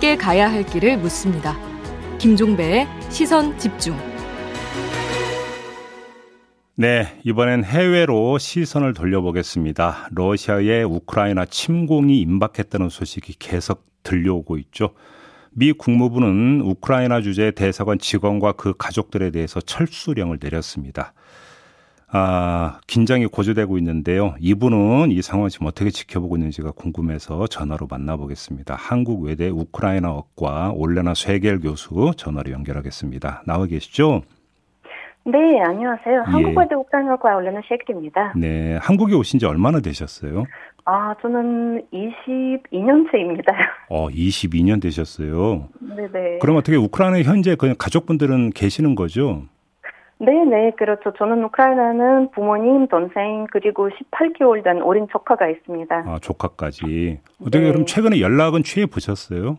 함께 가야 할 길을 묻습니다. 김종배의 시선 집중. 네, 이번엔 해외로 시선을 돌려보겠습니다. 러시아의 우크라이나 침공이 임박했다는 소식이 계속 들려오고 있죠. 미 국무부는 우크라이나 주재 대사관 직원과 그 가족들에 대해서 철수령을 내렸습니다. 아, 긴장이 고조되고 있는데요. 이분은 이 상황을 지금 어떻게 지켜보고 있는지가 궁금해서 전화로 만나보겠습니다. 한국 외대 우크라이나학과 올레나 쇠겔 교수 전화로 연결하겠습니다. 나와 계시죠? 네, 안녕하세요. 예. 한국외대 우크라이나학과 올레나 쇠겔입니다. 네, 한국에 오신 지 얼마나 되셨어요? 아, 저는 22년째입니다. 어, 22년 되셨어요? 네네. 그럼 어떻게 우크라이나 현재 그냥 가족분들은 계시는 거죠? 네네, 그렇죠. 저는 우크라이나는 부모님, 동생, 그리고 18개월 된 어린 조카가 있습니다. 아, 조카까지. 어떻게 네. 그럼 최근에 연락은 취해 보셨어요?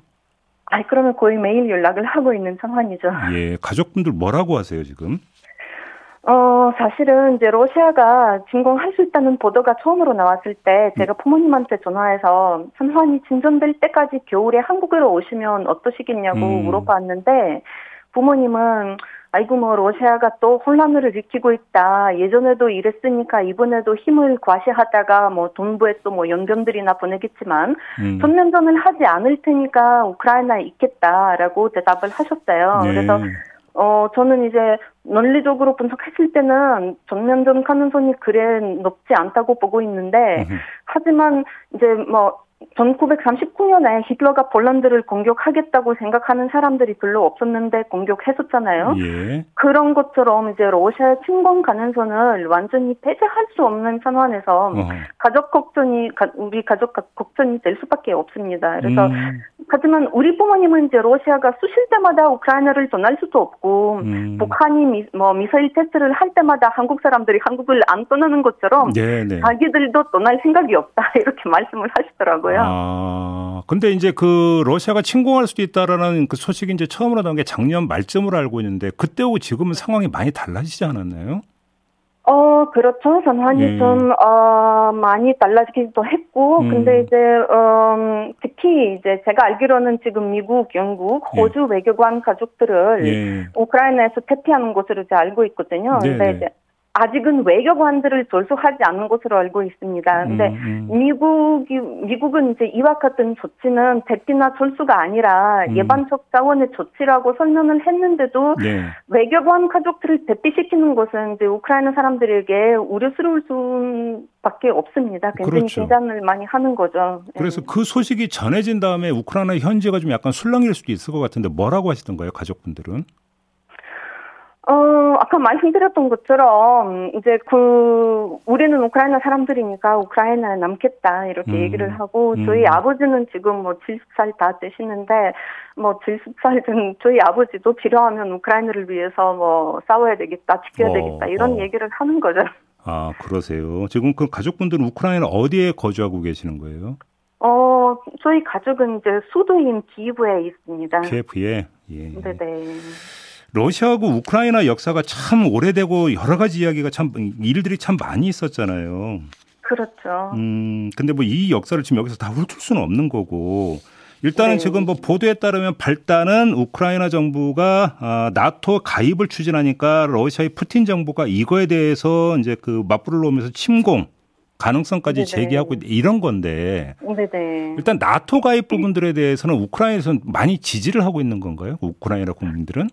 아, 그러면 거의 매일 연락을 하고 있는 상황이죠. 예, 가족분들 뭐라고 하세요, 지금? 어, 사실은 이제 러시아가 진공할 수 있다는 보도가 처음으로 나왔을 때 제가 부모님한테 전화해서 상황이 진전될 때까지 겨울에 한국으로 오시면 어떠시겠냐고 음. 물어봤는데 부모님은 아이고 뭐 러시아가 또 혼란을 일으키고 있다. 예전에도 이랬으니까 이번에도 힘을 과시하다가 뭐 동부에 또 뭐 연변들이나 보내겠지만 음. 전면전을 하지 않을 테니까 우크라이나에 있겠다라고 대답을 하셨어요. 네. 그래서 어, 저는 이제 논리적으로 분석했을 때는 전면전 가능성이 그래 높지 않다고 보고 있는데, 하지만 이제 뭐 1939년에 히틀러가 폴란드를 공격하겠다고 생각하는 사람들이 별로 없었는데 공격했었잖아요. 예. 그런 것처럼 이제 러시아 침공 가능성을 완전히 폐쇄할 수 없는 상황에서 어허. 가족 걱정이 우리 가족 걱정이 될 수밖에 없습니다. 그래서 음. 하지만 우리 부모님은 이제 러시아가 쑤실 때마다 우크라이나를 떠날 수도 없고 음. 북한이 미, 뭐 미사일 테스트를 할 때마다 한국 사람들이 한국을 안 떠나는 것처럼 네네. 네. 자기들도 떠날 생각이 없다 이렇게 말씀을 하시더라고요. 아 근데 이제 그 러시아가 침공할 수도 있다라는 그 소식이 이제 처음으로 나온 게 작년 말쯤으로 알고 있는데 그때하고 지금은 상황이 많이 달라지지 않았나요? 어, 그렇죠. 전환이 예. 좀, 어, 많이 달라지기도 했고, 음. 근데 이제, 음, 특히 이제 제가 알기로는 지금 미국, 영국, 예. 호주 예. 외교관 가족들을 예. 우크라이나에서 퇴피하는 것으로 이제 알고 있거든요. 네 근데 네. 이제 아직은 외교관들을 졸속하지 않는 것으로 알고 있습니다. 근데 음, 음. 미국이 미국은 이제 이와 같은 조치는 대피나 철수가 아니라 음. 예방적 자원의 조치라고 설명을 했는데도 네. 외교관 가족들을 대피시키는 것은 이제 우크라이나 사람들에게 우려스러울 수밖에 없습니다. 굉장히 그렇죠. 긴장을 많이 하는 거죠. 네. 그래서 네. 그 소식이 전해진 다음에 우크라이나 현지가 좀 약간 술렁일 수도 있을 것 같은데 뭐라고 하시던가요, 가족분들은? 어, 아까 말씀드렸던 것처럼, 이제 그, 우리는 우크라이나 사람들이니까 우크라이나에 남겠다, 이렇게 음. 얘기를 하고, 음. 저희 아버지는 지금 뭐 70살 다 되시는데, 뭐 70살 된 저희 아버지도 필요하면 우크라이나를 위해서 뭐 싸워야 되겠다, 지켜야 어, 되겠다, 이런 어. 얘기를 하는 거죠. 아, 그러세요. 지금 그 가족분들은 우크라이나 어디에 거주하고 계시는 거예요? 어, 저희 가족은 이제 수도인 키예프에 있습니다. 키예프에? 예. 네네. 러시아하고 우크라이나 역사가 참 오래되고 여러 가지 이야기가 참 일들이 참 많이 있었잖아요. 그렇죠. 음, 근데 뭐 이 역사를 지금 여기서 다 훑을 수는 없는 거고. 일단은 네. 지금 뭐 보도에 따르면 발단은 우크라이나 정부가 아, 나토 가입을 추진하니까 러시아의 푸틴 정부가 이거에 대해서 이제 그 맞불을 놓으면서 침공 가능성까지 네네. 제기하고 이런 건데 네네. 일단 나토 가입 부분들에 대해서는 우크라이나에서는 많이 지지를 하고 있는 건가요? 우크라이나 국민들은?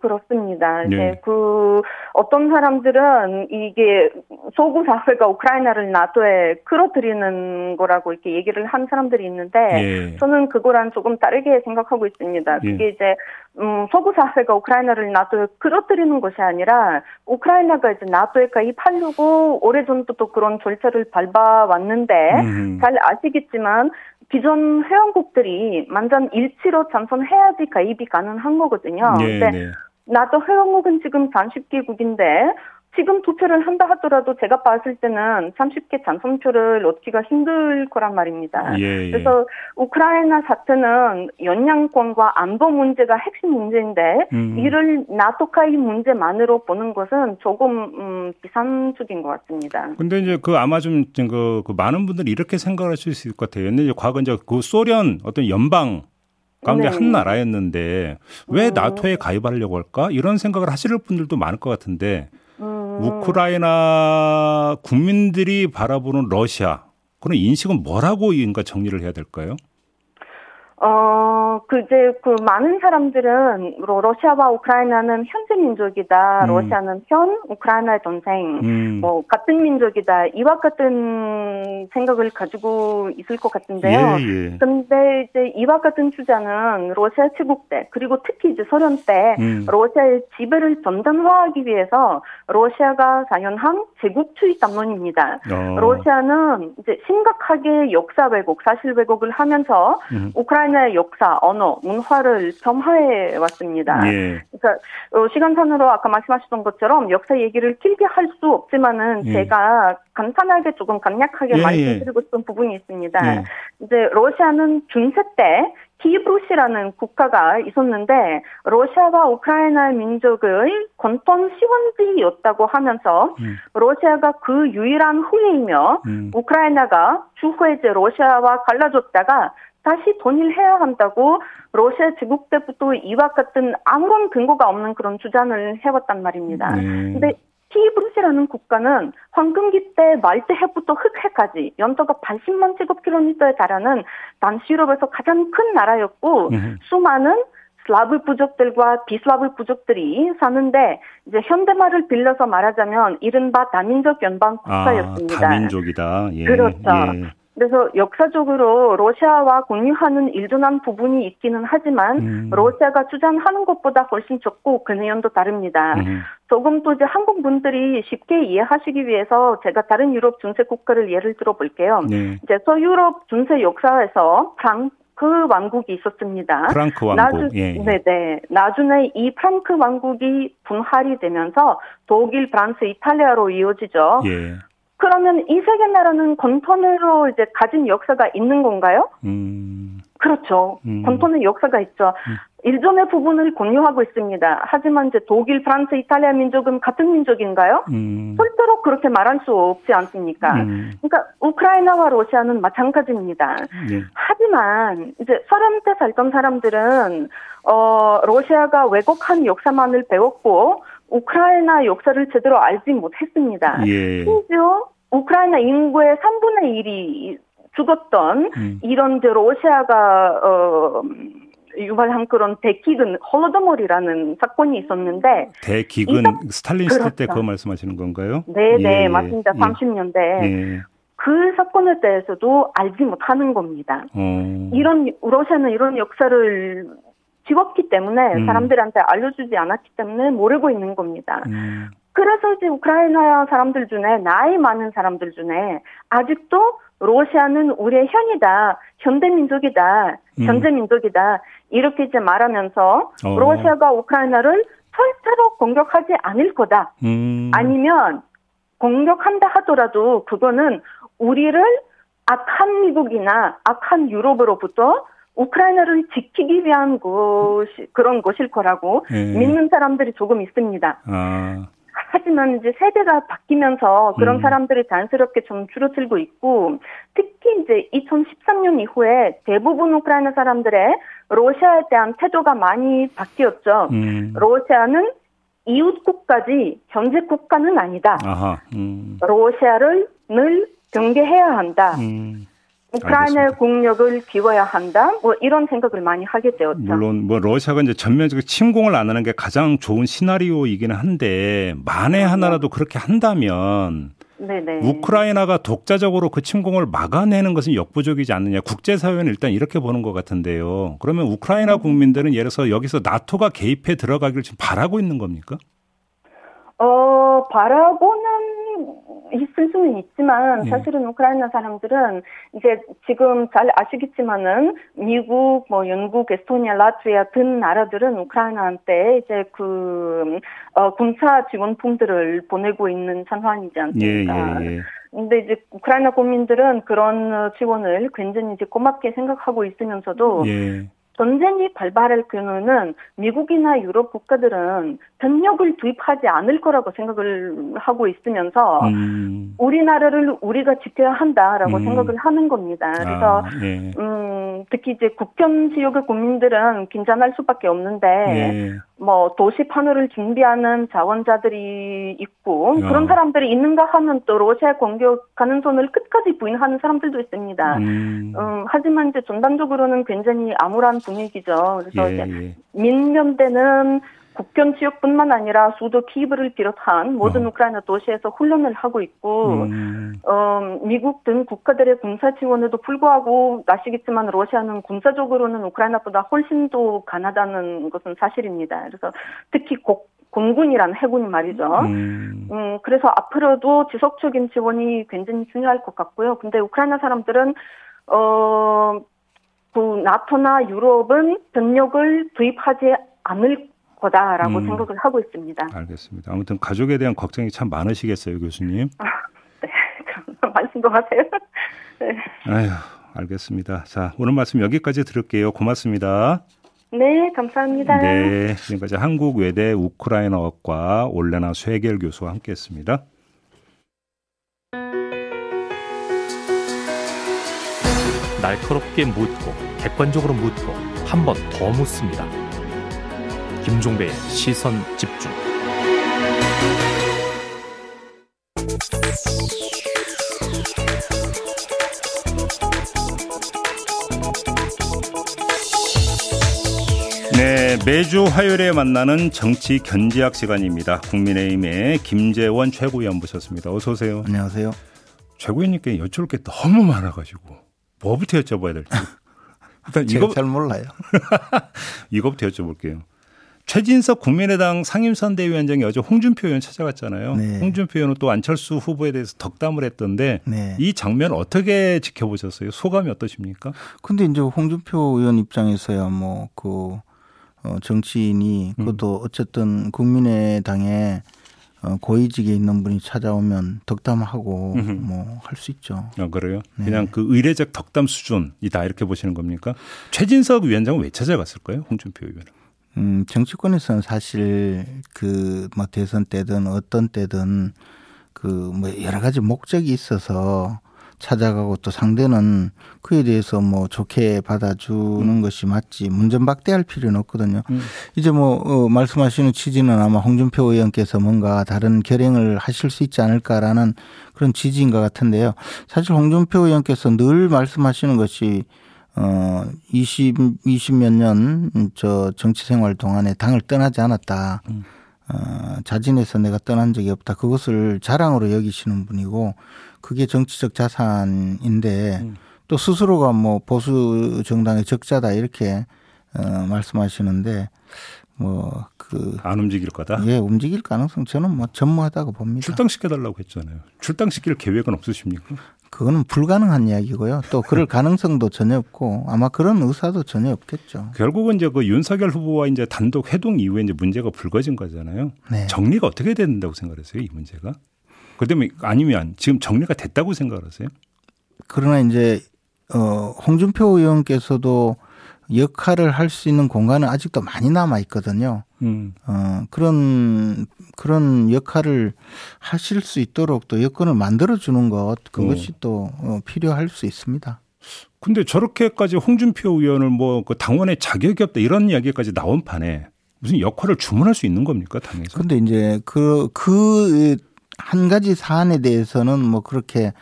그렇습니다. 네. 이제 그 어떤 사람들은 이게 소구 사회가 우크라이나를 나토에 끌어들이는 거라고 이렇게 얘기를 한 사람들이 있는데 예. 저는 그거랑 조금 다르게 생각하고 있습니다. 예. 그게 이제 음, 서구 사회가 우크라이나를 나토에 끌어들이는 것이 아니라 우크라이나가 이제 나토에 가입하려고 오래전부터 그런 절차를 밟아왔는데 음. 잘 아시겠지만 기존 회원국들이 만전 일치로 참선해야지 가입이 가능한 거거든요. 네, 근데 네. 나도 회원국은 지금 30개국인데 지금 투표를 한다 하더라도 제가 봤을 때는 30개 찬성표를 얻기가 힘들 거란 말입니다. 예, 예. 그래서 우크라이나 사태는 연양권과 안보 문제가 핵심 문제인데 음. 이를 나토카이 문제만으로 보는 것은 조금 음, 비상적인 것 같습니다. 근데 이제 그 아마 좀그 그 많은 분들이 이렇게 생각할 수 있을 것 같아요. 이제 과거 이제 그 소련 어떤 연방 가운데 네. 한 나라였는데 왜 음. 나토에 가입하려고 할까? 이런 생각을 하실 분들도 많을 것 같은데 음. 우크라이나 국민들이 바라보는 러시아 그런 인식은 뭐라고 인가 정리를 해야 될까요? 어, 그 이제 그 많은 사람들은 러시아와 우크라이나는 현재 민족이다. 음. 러시아는 현, 우크라이나의 동생. 음. 뭐 같은 민족이다. 이와 같은 생각을 가지고 있을 것 같은데요. 예, 예. 근데 이제 이와 같은 주장은 러시아 제국 때 그리고 특히 이제 소련 때 음. 러시아의 지배를 전단화하기 위해서 러시아가 자연한 제국주의 담론입니다. 어. 러시아는 이제 심각하게 역사 왜곡, 사실 왜곡을 하면서 음. 우크라이나 우크라이나의 역사, 언어, 문화를 점화해 왔습니다. 예. 그러니까 어, 시간상으로 아까 말씀하셨던 것처럼 역사 얘기를 길게 할 수 없지만은 예. 제가 간단하게 조금 간략하게 예, 예. 말씀드리고 싶은 부분이 있습니다. 예. 이제 러시아는 중세 때 키브루시라는 국가가 있었는데 러시아와 우크라이나 민족의 건턴 시원지였다고 하면서 음. 러시아가 그 유일한 후예이며 음. 우크라이나가 주후에 러시아와 갈라졌다가 다시 돈일해야 한다고 러시아 제국 때부터 이와 같은 아무런 근거가 없는 그런 주장을 해왔단 말입니다. 네. 근데 키브루시라는 국가는 황금기 때 말대해부터 흑해까지 연도가 80만 제곱킬로미터에 달하는 남시 유럽에서 가장 큰 나라였고 음. 수많은 슬라브 부족들과 비슬라브 부족들이 사는데 이제 현대말을 빌려서 말하자면 이른바 다민족 연방 국가였습니다. 아, 다민족이다. 예, 그렇죠. 예. 그래서 역사적으로 러시아와 공유하는 일조한 부분이 있기는 하지만 음. 러시아가 주장하는 것보다 훨씬 적고 그 내용도 다릅니다. 음. 조금 또 이제 한국 분들이 쉽게 이해하시기 위해서 제가 다른 유럽 중세 국가를 예를 들어 볼게요. 네. 이제 서유럽 중세 역사에서 프랑크 왕국이 있었습니다. 프랑크 왕국. 나주, 예, 예. 네네. 나중에 이 프랑크 왕국이 분할이 되면서 독일, 프랑스, 이탈리아로 이어지죠. 예. 그러면 이 세계 나라는 건턴으로 이제 가진 역사가 있는 건가요? 음. 그렇죠. 음. 건턴의 역사가 있죠. 음. 일종의 부분을 공유하고 있습니다. 하지만 이제 독일, 프랑스, 이탈리아 민족은 같은 민족인가요? 음. 절대로 그렇게 말할 수 없지 않습니까? 음. 그러니까 우크라이나와 러시아는 마찬가지입니다. 네. 하지만 이제 소련 때 살던 사람들은 어 러시아가 왜곡한 역사만을 배웠고 우크라이나 역사를 제대로 알지 못했습니다. 예. 심지어 우크라이나 인구의 3분의 1이 죽었던 음. 이런 러시아가 어 유발한 그런 대기근 홀로더몰이라는 사건이 있었는데 대기근 스탈린 시대 그렇죠. 때 그거 말씀하시는 건가요? 네, 네, 예. 맞습니다. 30년대. 예. 그 사건에 대해서도 알지 못하는 겁니다. 어. 이런 러시아는 이런 역사를 지웠기 때문에 음. 사람들한테 알려주지 않았기 때문에 모르고 있는 겁니다. 음. 그래서 이제 우크라이나 사람들 중에 나이 많은 사람들 중에 아직도 러시아는 우리의 현이다, 현대 민족이다, 음. 현재민족이다 이렇게 이제 말하면서 어. 러시아가 우크라이나를 절대로 공격하지 않을 거다. 음. 아니면 공격한다 하더라도 그거는 우리를 악한 미국이나 악한 유럽으로부터 우크라이나를 지키기 위한 것이 그런 것일 거라고 네. 믿는 사람들이 조금 있습니다. 아. 하지만 이제 세대가 바뀌면서 그런 음. 사람들이 자연스럽게 좀 줄어들고 있고 특히 이제 2013년 이후에 대부분 우크라이나 사람들의 러시아에 대한 태도가 많이 바뀌었죠. 음. 러시아는 이웃 국가지 현재 국가는 아니다. 음. 러시아를 늘 경계해야 한다. 음. 우크라이나의 국력을 비워야 한다. 뭐 이런 생각을 많이 하게 되었죠. 물론 뭐 러시아가 이제 전면적으로 침공을 안 하는 게 가장 좋은 시나리오이기는 한데 만에 네. 하나라도 그렇게 한다면 네네. 우크라이나가 독자적으로 그 침공을 막아내는 것은 역부족이지 않느냐. 국제사회는 일단 이렇게 보는 것 같은데요. 그러면 우크라이나 음. 국민들은 예를 들어서 여기서 나토가 개입해 들어가기를 지금 바라고 있는 겁니까? 어, 바라고는 있을 수는 있지만 예. 사실은 우크라이나 사람들은 이제 지금 잘 아시겠지만은 미국, 뭐 영국, 에스토니아, 라트비아 등 나라들은 우크라이나한테 이제 그 어, 군사 지원품들을 보내고 있는 상황이지 예, 않습니까? 예, 예. 근데 이제 우크라이나 국민들은 그런 어, 지원을 굉장히 이제 고맙게 생각하고 있으면서도 예. 전쟁이 발발할 경우는 미국이나 유럽 국가들은 병력을 투입하지 않을 거라고 생각을 하고 있으면서 음. 우리나라를 우리가 지켜야 한다라고 음. 생각을 하는 겁니다. 그래서 아, 예. 음, 특히 이제 국경 지역의 국민들은 긴장할 수밖에 없는데 예. 뭐 도시 판호를 준비하는 자원자들이 있고 어. 그런 사람들이 있는가 하면 또 러시아 공격 가능성을 끝까지 부인하는 사람들도 있습니다. 음. 음, 하지만 이제 전반적으로는 굉장히 암울한 분위기죠. 그래서 예, 이제 예. 민변대는 국경 지역뿐만 아니라 수도 키브를 비롯한 모든 어. 우크라이나 도시에서 훈련을 하고 있고, 음. 어, 미국 등 국가들의 군사 지원에도 불구하고 아시겠지만 러시아는 군사적으로는 우크라이나보다 훨씬 더 강하다는 것은 사실입니다. 그래서 특히 고, 공군이란 해군이 말이죠. 음. 음, 그래서 앞으로도 지속적인 지원이 굉장히 중요할 것 같고요. 근데 우크라이나 사람들은, 어, 그, 나토나 유럽은 병력을 도입하지 않을 거다라고 음. 생각을 하고 있습니다. 알겠습니다. 아무튼 가족에 대한 걱정이 참 많으시겠어요, 교수님. 네, 그럼 말씀 더 하세요. 네. 아휴, 알겠습니다. 자, 오늘 말씀 여기까지 들을게요. 고맙습니다. 네, 감사합니다. 네, 지금까지 한국 외대 우크라이나어과 올레나 쇠결 교수와 함께했습니다. 날카롭게 묻고 객관적으로 묻고 한 번 더 묻습니다. 김종배의 시선 집중. 네, 매주 화요일에 만나는 정치 견제학 시간입니다. 국민의힘의 김재원 최고위원 모셨습니다. 어서 오세요. 안녕하세요. 최고위원님께 여쭤볼 게 너무 많아가지고 뭐부터 여쭤봐야 될지. 일단 제가 이거 잘 몰라요. 이거부터 여쭤볼게요. 최진석 국민의당 상임선대위원장이 어제 홍준표 의원 찾아갔잖아요. 네. 홍준표 의원은 또 안철수 후보에 대해서 덕담을 했던데 네. 이 장면 어떻게 지켜보셨어요? 소감이 어떠십니까? 근데 이제 홍준표 의원 입장에서야 뭐그 어, 정치인이 음. 그것도 어쨌든 국민의당에 어, 고위직에 있는 분이 찾아오면 덕담하고. 뭐 할 수 있죠. 아, 그래요? 네. 그냥 그 의례적 덕담 수준이다 이렇게 보시는 겁니까? 최진석 위원장은 왜 찾아갔을까요? 홍준표 의원은. 음, 정치권에서는 사실 그 뭐 대선 때든 어떤 때든 그 뭐 여러 가지 목적이 있어서 찾아가고 또 상대는 그에 대해서 뭐 좋게 받아주는 것이 맞지 문전박대할 필요는 없거든요. 음. 이제 뭐 어, 말씀하시는 취지는 아마 홍준표 의원께서 뭔가 다른 결행을 하실 수 있지 않을까라는 그런 취지인 것 같은데요. 사실 홍준표 의원께서 늘 말씀하시는 것이 어, 20, 20몇 년, 저, 정치 생활 동안에 당을 떠나지 않았다. 음. 어, 자진해서 내가 떠난 적이 없다. 그것을 자랑으로 여기시는 분이고, 그게 정치적 자산인데, 음. 또 스스로가 뭐 보수 정당의 적자다. 이렇게, 어, 말씀하시는데, 뭐, 그, 안 움직일 거다. 예, 움직일 가능성 저는 뭐 전무하다고 봅니다. 출당시켜달라고 했잖아요. 출당시킬 계획은 없으십니까? 그거는 불가능한 이야기고요. 또 그럴 가능성도 전혀 없고 아마 그런 의사도 전혀 없겠죠. 결국은 이제 그 윤석열 후보와 이제 단독 회동 이후에 이제 문제가 불거진 거잖아요. 네. 정리가 어떻게 된다고 생각하세요, 이 문제가? 그다음에 아니면 지금 정리가 됐다고 생각하세요? 그러나 이제 어 홍준표 의원께서도 역할을 할 수 있는 공간은 아직도 많이 남아 있거든요. 음. 어 그런 그런 역할을 하실 수 있도록 또 여건을 만들어 주는 것 그것이 또 어, 필요할 수 있습니다. 근데 저렇게까지 홍준표 의원을 뭐 그 당원의 자격이 없다 이런 이야기까지 나온 판에 무슨 역할을 주문할 수 있는 겁니까 당에서? 근데 이제 그, 그, 한 가지 사안에 대해서는 뭐 그렇게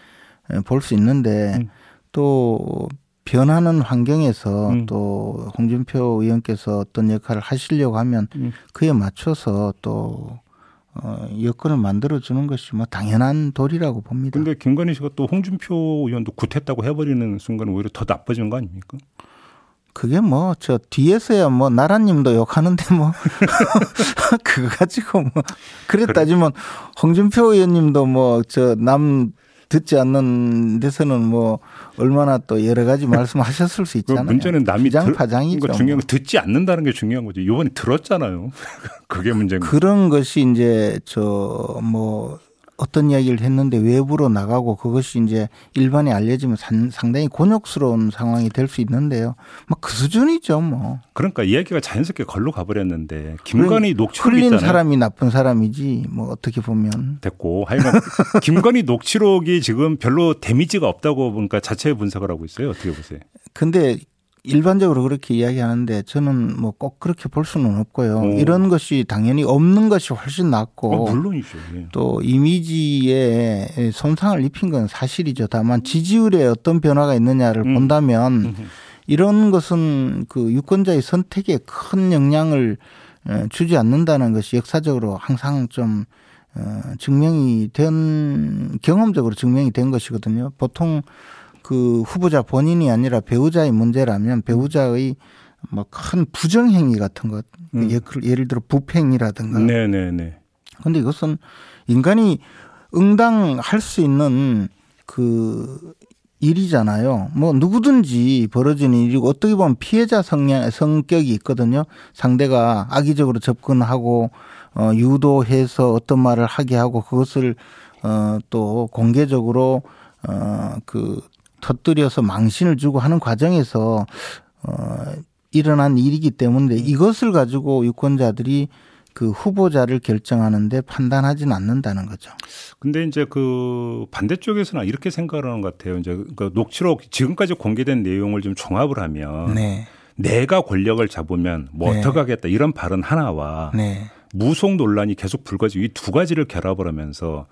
볼 수 있는데 음. 또 변하는 환경에서 음. 또 홍준표 의원께서 어떤 역할을 하시려고 하면 음. 그에 맞춰서 또 어, 여건을 만들어주는 것이 뭐 당연한 도리라고 봅니다. 근데 김건희 씨가 또 홍준표 의원도 굿했다고 해버리는 순간 오히려 더 나빠지는 거 아닙니까? 그게 뭐 저 뒤에서야 뭐 나라님도 욕하는데 뭐 그거 가지고 뭐 그래 따지면 홍준표 의원님도 뭐 저 남 듣지 않는 데서는 뭐 얼마나 또 여러 가지 말씀하셨을 수그 있잖아요. 문제는 남이 장 들- 파장이죠. 그러니까 중요한 건 듣지 않는다는 게 중요한 거죠. 이번에 들었잖아요. 그게 문제인 거죠. 그런 것이 이제 저 뭐 어떤 이야기를 했는데 외부로 나가고 그것이 이제 일반에 알려지면 산- 상당히 곤욕스러운 상황이 될 수 있는데요. 뭐그 수준이죠, 뭐. 그러니까 이야기가 자연스럽게 걸로 가버렸는데 김건희 녹취록 흘린 있잖아요. 사람이 나쁜 사람이지 뭐 어떻게 보면 됐고 하여간 김건희 녹취록이 지금 별로 데미지가 없다고 보니까 자체 분석을 하고 있어요. 어떻게 보세요? 근데 일반적으로 그렇게 이야기하는데 저는 뭐 꼭 그렇게 볼 수는 없고요. 오. 이런 것이 당연히 없는 것이 훨씬 낫고 어, 물론이죠. 예. 또 이미지에 손상을 입힌 건 사실이죠. 다만 지지율에 어떤 변화가 있느냐를 음. 본다면. 이런 것은 그 유권자의 선택에 큰 영향을 어, 주지 않는다는 것이 역사적으로 항상 좀 어, 증명이 된 경험적으로 증명이 된 것이거든요. 보통 그 후보자 본인이 아니라 배우자의 문제라면 배우자의 뭐 큰 부정행위 같은 것, 음. 예- 예를 들어 부팽이라든가 네네네. 근데 이것은 인간이 응당할 수 있는 그 일이잖아요. 뭐 누구든지 벌어지는 일이고 어떻게 보면 피해자 성향 성격이 있거든요. 상대가 악의적으로 접근하고 어 유도해서 어떤 말을 하게 하고 그것을 어 또 공개적으로 어 그 터뜨려서 망신을 주고 하는 과정에서 어 일어난 일이기 때문에 이것을 가지고 유권자들이 그 후보자를 결정하는데 판단하지는 않는다는 거죠. 근데 이제 그 반대쪽에서는 이렇게 생각을 하는 것 같아요. 이제 그 녹취록 지금까지 공개된 내용을 좀 종합을 하면 네. 내가 권력을 잡으면 뭐 네. 어떻게 하겠다 이런 발언 하나와 네. 무속 논란이 계속 불거지고 이 두 가지를 결합을 하면서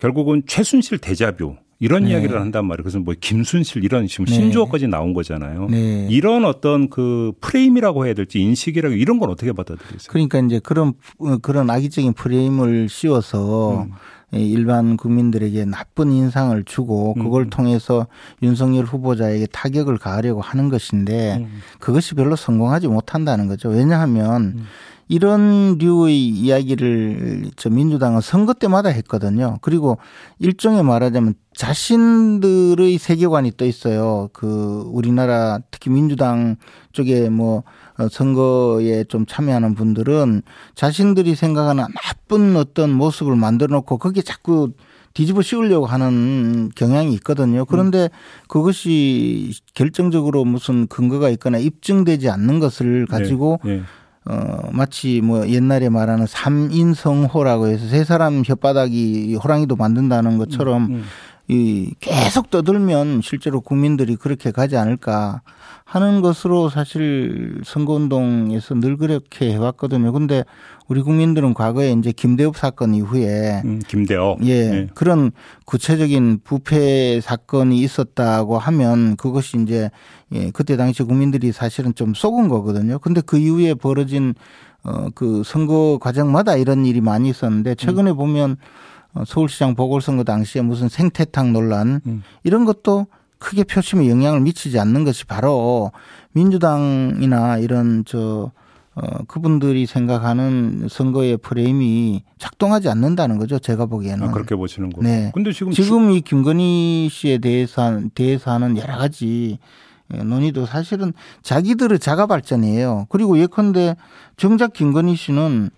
결국은 최순실 대자뷰 이런 네. 이야기를 한단 말이에요. 그래서 뭐 김순실 이런 지금 네. 신조어까지 나온 거잖아요. 네. 이런 어떤 그 프레임이라고 해야 될지 인식이라고 이런 건 어떻게 받아들이세요? 그러니까 이제 그런 그런 악의적인 프레임을 씌워서 음. 일반 국민들에게 나쁜 인상을 주고 그걸 음. 통해서 윤석열 후보자에게 타격을 가하려고 하는 것인데 음. 그것이 별로 성공하지 못한다는 거죠. 왜냐하면 음. 이런 류의 이야기를 저 민주당은 선거 때마다 했거든요. 그리고 일종의 말하자면 자신들의 세계관이 또 있어요. 그 우리나라 특히 민주당 쪽에 뭐 어, 선거에 좀 참여하는 분들은 자신들이 생각하는 나쁜 어떤 모습을 만들어 놓고 거기에 자꾸 뒤집어 씌우려고 하는 경향이 있거든요. 그런데 그것이 결정적으로 무슨 근거가 있거나 입증되지 않는 것을 가지고 네. 네. 어, 마치 뭐 옛날에 말하는 삼인성호라고 해서 세 사람 혓바닥이 호랑이도 만든다는 것처럼 음. 이 계속 떠들면 실제로 국민들이 그렇게 가지 않을까 하는 것으로 사실 선거운동에서 늘 그렇게 해왔거든요. 근데 우리 국민들은 과거에 이제 김대엽 사건 이후에 음, 김대업. 예, 네. 그런 구체적인 부패 사건이 있었다고 하면 그것이 이제 예, 그때 당시 국민들이 사실은 좀 속은 거거든요. 근데 그 이후에 벌어진 어, 그 선거 과정마다 이런 일이 많이 있었는데 최근에 보면 어, 서울시장 보궐선거 당시에 무슨 생태탕 논란 음. 이런 것도 크게 표심에 영향을 미치지 않는 것이 바로 민주당이나 이런 저 어, 그분들이 생각하는 선거의 프레임이 작동하지 않는다는 거죠. 제가 보기에는. 아, 그렇게 보시는 거. 네. 근데 지금 지금 이 김건희 씨에 대해서, 대해서 하는 여러 가지 예, 논의도 사실은 자기들의 자가 발전이에요. 그리고 예컨대 정작 김건희 씨는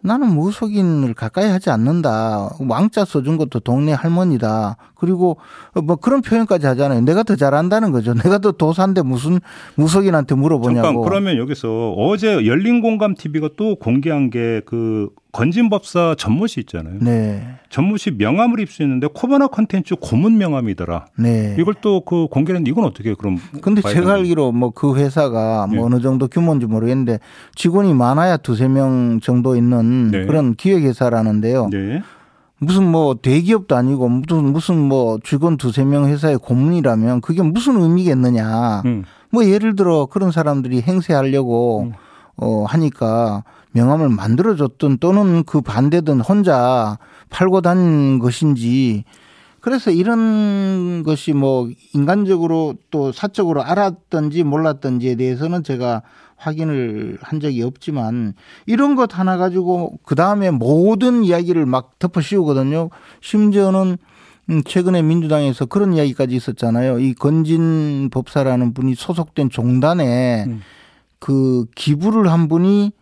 나는 무속인을 가까이 하지 않는다. 왕자 써준 것도 동네 할머니다. 그리고 뭐 그런 표현까지 하잖아요. 내가 더 잘한다는 거죠. 내가 더 도사인데 무슨 무속인한테 물어보냐고. 잠깐 그러면 여기서 어제 열린 공감 TV가 또 공개한 게 그 건진법사 전모 씨 있잖아요. 네. 전모 씨 명함을 입수했는데 코바나 컨텐츠 고문 명함이더라. 네. 이걸 또 그 공개했는데 이건 어떻게 그럼? 근데 제가? 알기로 뭐 그 회사가 뭐 네. 어느 정도 규모인지 모르겠는데 직원이 많아야 두세 명 정도 있는 네. 그런 기획회사라는데요. 네. 무슨 뭐 대기업도 아니고 무슨 무슨 뭐 직원 두세 명 회사의 고문이라면 그게 무슨 의미겠느냐. 음. 뭐 예를 들어 그런 사람들이 행세하려고 음. 어 하니까 명함을 만들어줬든 또는 그 반대든 혼자 팔고 다닌 것인지 그래서 이런 것이 뭐 인간적으로 또 사적으로 알았던지 몰랐던지에 대해서는 제가 확인을 한 적이 없지만 이런 것 하나 가지고 그 다음에 모든 이야기를 막 덮어 씌우거든요. 심지어는 음, 최근에 민주당에서 그런 이야기까지 있었잖아요. 이 건진 법사라는 분이 소속된 종단에 음. 그 기부를 한 분이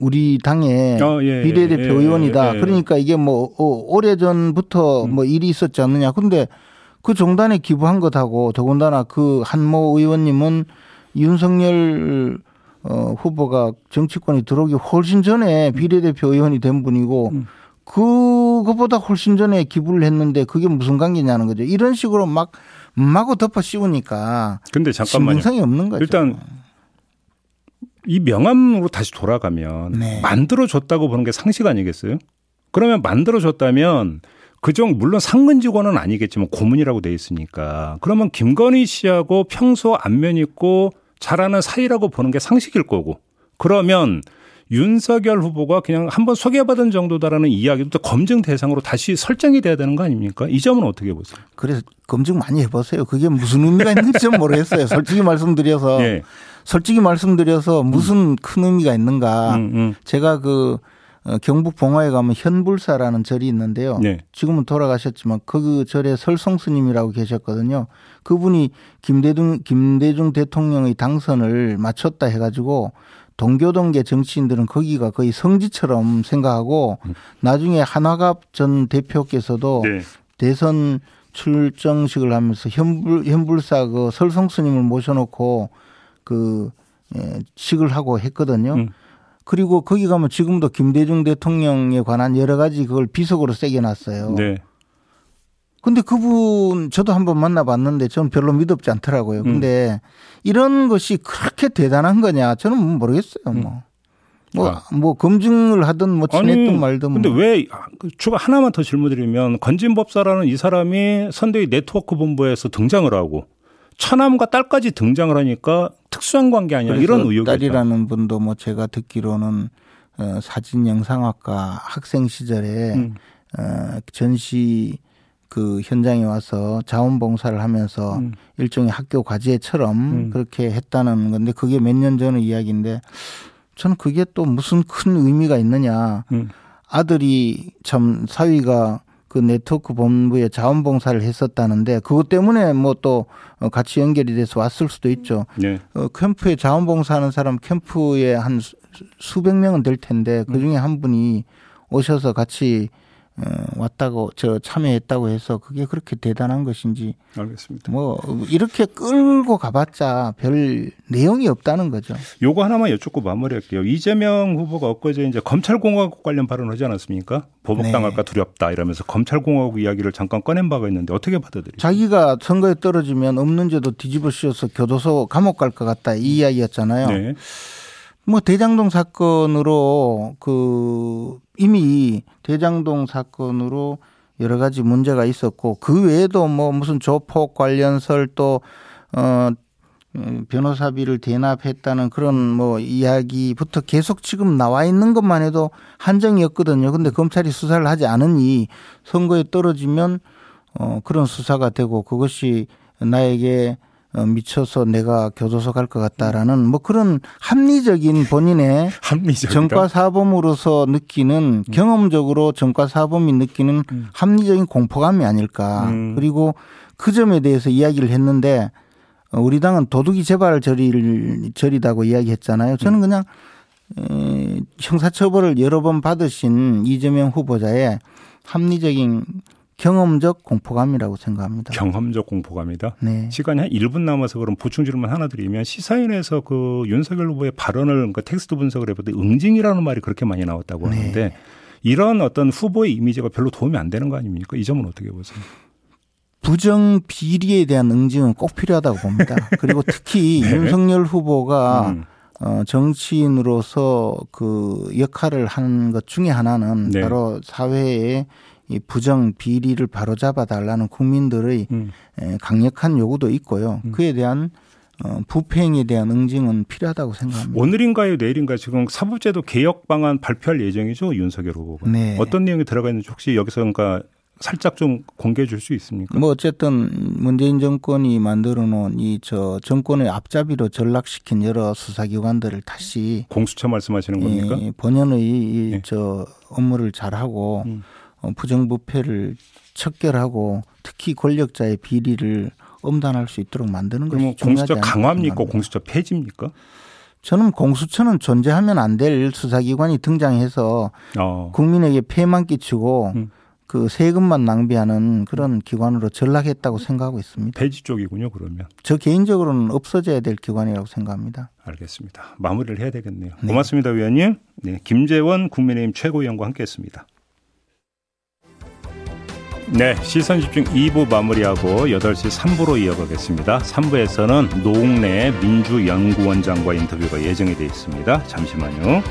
우리 당의 어, 예, 비례대표 예, 의원이다. 예, 예, 그러니까 이게 뭐 어, 오래 전부터 음. 뭐 일이 있었지 않느냐. 근데 그 종단에 기부한 것하고 더군다나 그 한모 의원님은 윤석열 어, 후보가 정치권이 들어오기 훨씬 전에 음. 비례대표 의원이 된 분이고 음. 그거보다 훨씬 전에 기부를 했는데 그게 무슨 관계냐는 거죠. 이런 식으로 막 마구 덮어 씌우니까 근데 잠깐만요. 신빙성이 없는 거죠. 일단 이 명함으로 다시 돌아가면 네. 만들어줬다고 보는 게 상식 아니겠어요? 그러면 만들어줬다면 그중 물론 상근 직원은 아니겠지만 고문이라고 돼 있으니까 그러면 김건희 씨하고 평소 안면 있고 잘하는 사이라고 보는 게 상식일 거고 그러면 윤석열 후보가 그냥 한번 소개받은 정도다라는 이야기도 또 검증 대상으로 다시 설정이 돼야 되는 거 아닙니까? 이 점은 어떻게 보세요? 그래서 검증 많이 해보세요. 그게 무슨 의미가 있는지 좀 모르겠어요. 솔직히 말씀드려서 예. 솔직히 말씀드려서 무슨 음. 큰 의미가 있는가. 음, 음. 제가 그 어, 경북 봉화에 가면 현불사라는 절이 있는데요. 네. 지금은 돌아가셨지만 그 절에 설송 스님이라고 계셨거든요. 그분이 김대중 김대중 대통령의 당선을 마쳤다 해가지고 동교동계 정치인들은 거기가 거의 성지처럼 생각하고 음. 나중에 한화갑 전 대표께서도 네. 대선 출정식을 하면서 현불 현불사 그 설성 스님을 모셔놓고 그 예, 식을 하고 했거든요. 음. 그리고 거기 가면 지금도 김대중 대통령에 관한 여러 가지 그걸 비석으로 새겨놨어요. 네. 근데 그분 저도 한번 만나봤는데 저는 별로 믿었지 않더라고요. 음. 근데 음. 이런 것이 그렇게 대단한 거냐 저는 모르겠어요. 뭐. 뭐, 아. 뭐 검증을 하든 뭐 친했든 아니, 말든. 근데 뭐. 왜 추가 하나만 더 질문드리면 건진법사라는 이 사람이 선대위 네트워크 본부에서 등장을 하고 처남과 딸까지 등장을 하니까 특수한 관계 아니야 이런 의혹이 딸이라는 분도 뭐 제가 듣기로는 어, 사진 영상학과 학생 시절에 음. 어, 전시 그 현장에 와서 자원봉사를 하면서 음. 일종의 학교 과제처럼 음. 그렇게 했다는 건데 그게 몇 년 전의 이야기인데 저는 그게 또 무슨 큰 의미가 있느냐. 음. 아들이 참 사위가 그 네트워크 본부에 자원봉사를 했었다는데 그것 때문에 뭐 또 같이 연결이 돼서 왔을 수도 있죠. 네. 어, 캠프에 자원봉사하는 사람 캠프에 한 수백 명은 될 텐데 그 중에 한 분이 오셔서 같이 어, 왔다고 저 참여했다고 해서 그게 그렇게 대단한 것인지 알겠습니다. 뭐 이렇게 끌고 가봤자 별 내용이 없다는 거죠. 요거 하나만 여쭙고 마무리할게요. 이재명 후보가 엊그제 이제 검찰공화국 관련 발언을 하지 않았습니까? 보복당할까 네. 두렵다 이러면서 검찰공화국 이야기를 잠깐 꺼낸 바가 있는데 어떻게 받아들이죠? 자기가 선거에 떨어지면 없는 죄도 뒤집어 씌워서 교도소 감옥 갈 것 같다 이 이야기였잖아요. 네. 뭐 대장동 사건으로 그 이미 대장동 사건으로 여러 가지 문제가 있었고 그 외에도 뭐 무슨 조폭 관련설 또어 변호사비를 대납했다는 그런 뭐 이야기부터 계속 지금 나와 있는 것만 해도 한정이었거든요. 근데 검찰이 수사를 하지 않으니 선거에 떨어지면 어 그런 수사가 되고 그것이 나에게 어, 미쳐서 내가 교도소 갈 것 같다라는 뭐 그런 합리적인 본인의 정과 사범으로서 느끼는 음. 경험적으로 정과 사범이 느끼는 음. 합리적인 공포감이 아닐까. 음. 그리고 그 점에 대해서 이야기를 했는데 어, 우리 당은 도둑이 재발 절일 절이다고 이야기했잖아요. 저는 음. 그냥 형사처벌을 여러 번 받으신 이재명 후보자의 합리적인 경험적 공포감이라고 생각합니다. 경험적 공포감이다. 네. 시간이 한 1분 남아서 그럼 보충 질문 하나 드리면 시사인에서 그 윤석열 후보의 발언을 그러니까 텍스트 분석을 해보되 응징이라는 말이 그렇게 많이 나왔다고 네. 하는데 이런 어떤 후보의 이미지가 별로 도움이 안 되는 거 아닙니까? 이 점은 어떻게 보세요? 부정 비리에 대한 응징은 꼭 필요하다고 봅니다. 그리고 특히 네. 윤석열 후보가 음. 어, 정치인으로서 그 역할을 하는 것 중에 하나는 네. 바로 사회에 이 부정 비리를 바로잡아 달라는 국민들의 음. 강력한 요구도 있고요. 음. 그에 대한 어, 부패행에 대한 응징은 필요하다고 생각합니다. 오늘인가요, 내일인가요? 지금 사법제도 개혁 방안 발표할 예정이죠, 윤석열 후보가. 네. 어떤 내용이 들어가 있는지 혹시 여기서 그러니까 살짝 좀 공개해 줄 수 있습니까? 뭐 어쨌든 문재인 정권이 만들어 놓은 이 저 정권의 앞잡이로 전락시킨 여러 수사기관들을 다시 공수처 말씀하시는 겁니까? 예, 본연의 예. 이저 업무를 잘하고 음. 어, 부정부패를 척결하고 특히 권력자의 비리를 엄단할 수 있도록 만드는 것이 그러면 중요하지 공수처 강화입니까? 생각합니다. 공수처 폐지입니까? 저는 공수처는 존재하면 안 될 수사기관이 등장해서 어. 국민에게 폐만 끼치고 음. 그 세금만 낭비하는 그런 기관으로 전락했다고 생각하고 있습니다. 폐지 쪽이군요. 그러면 저 개인적으로는 없어져야 될 기관이라고 생각합니다. 알겠습니다. 마무리를 해야 되겠네요. 네. 고맙습니다, 위원님. 네, 김재원 국민의힘 최고위원과 함께했습니다. 네, 시선 집중 2부 마무리하고 8시 3부로 이어가겠습니다. 3부에서는 노웅래 민주연구원장과 인터뷰가 예정이 되어 있습니다. 잠시만요.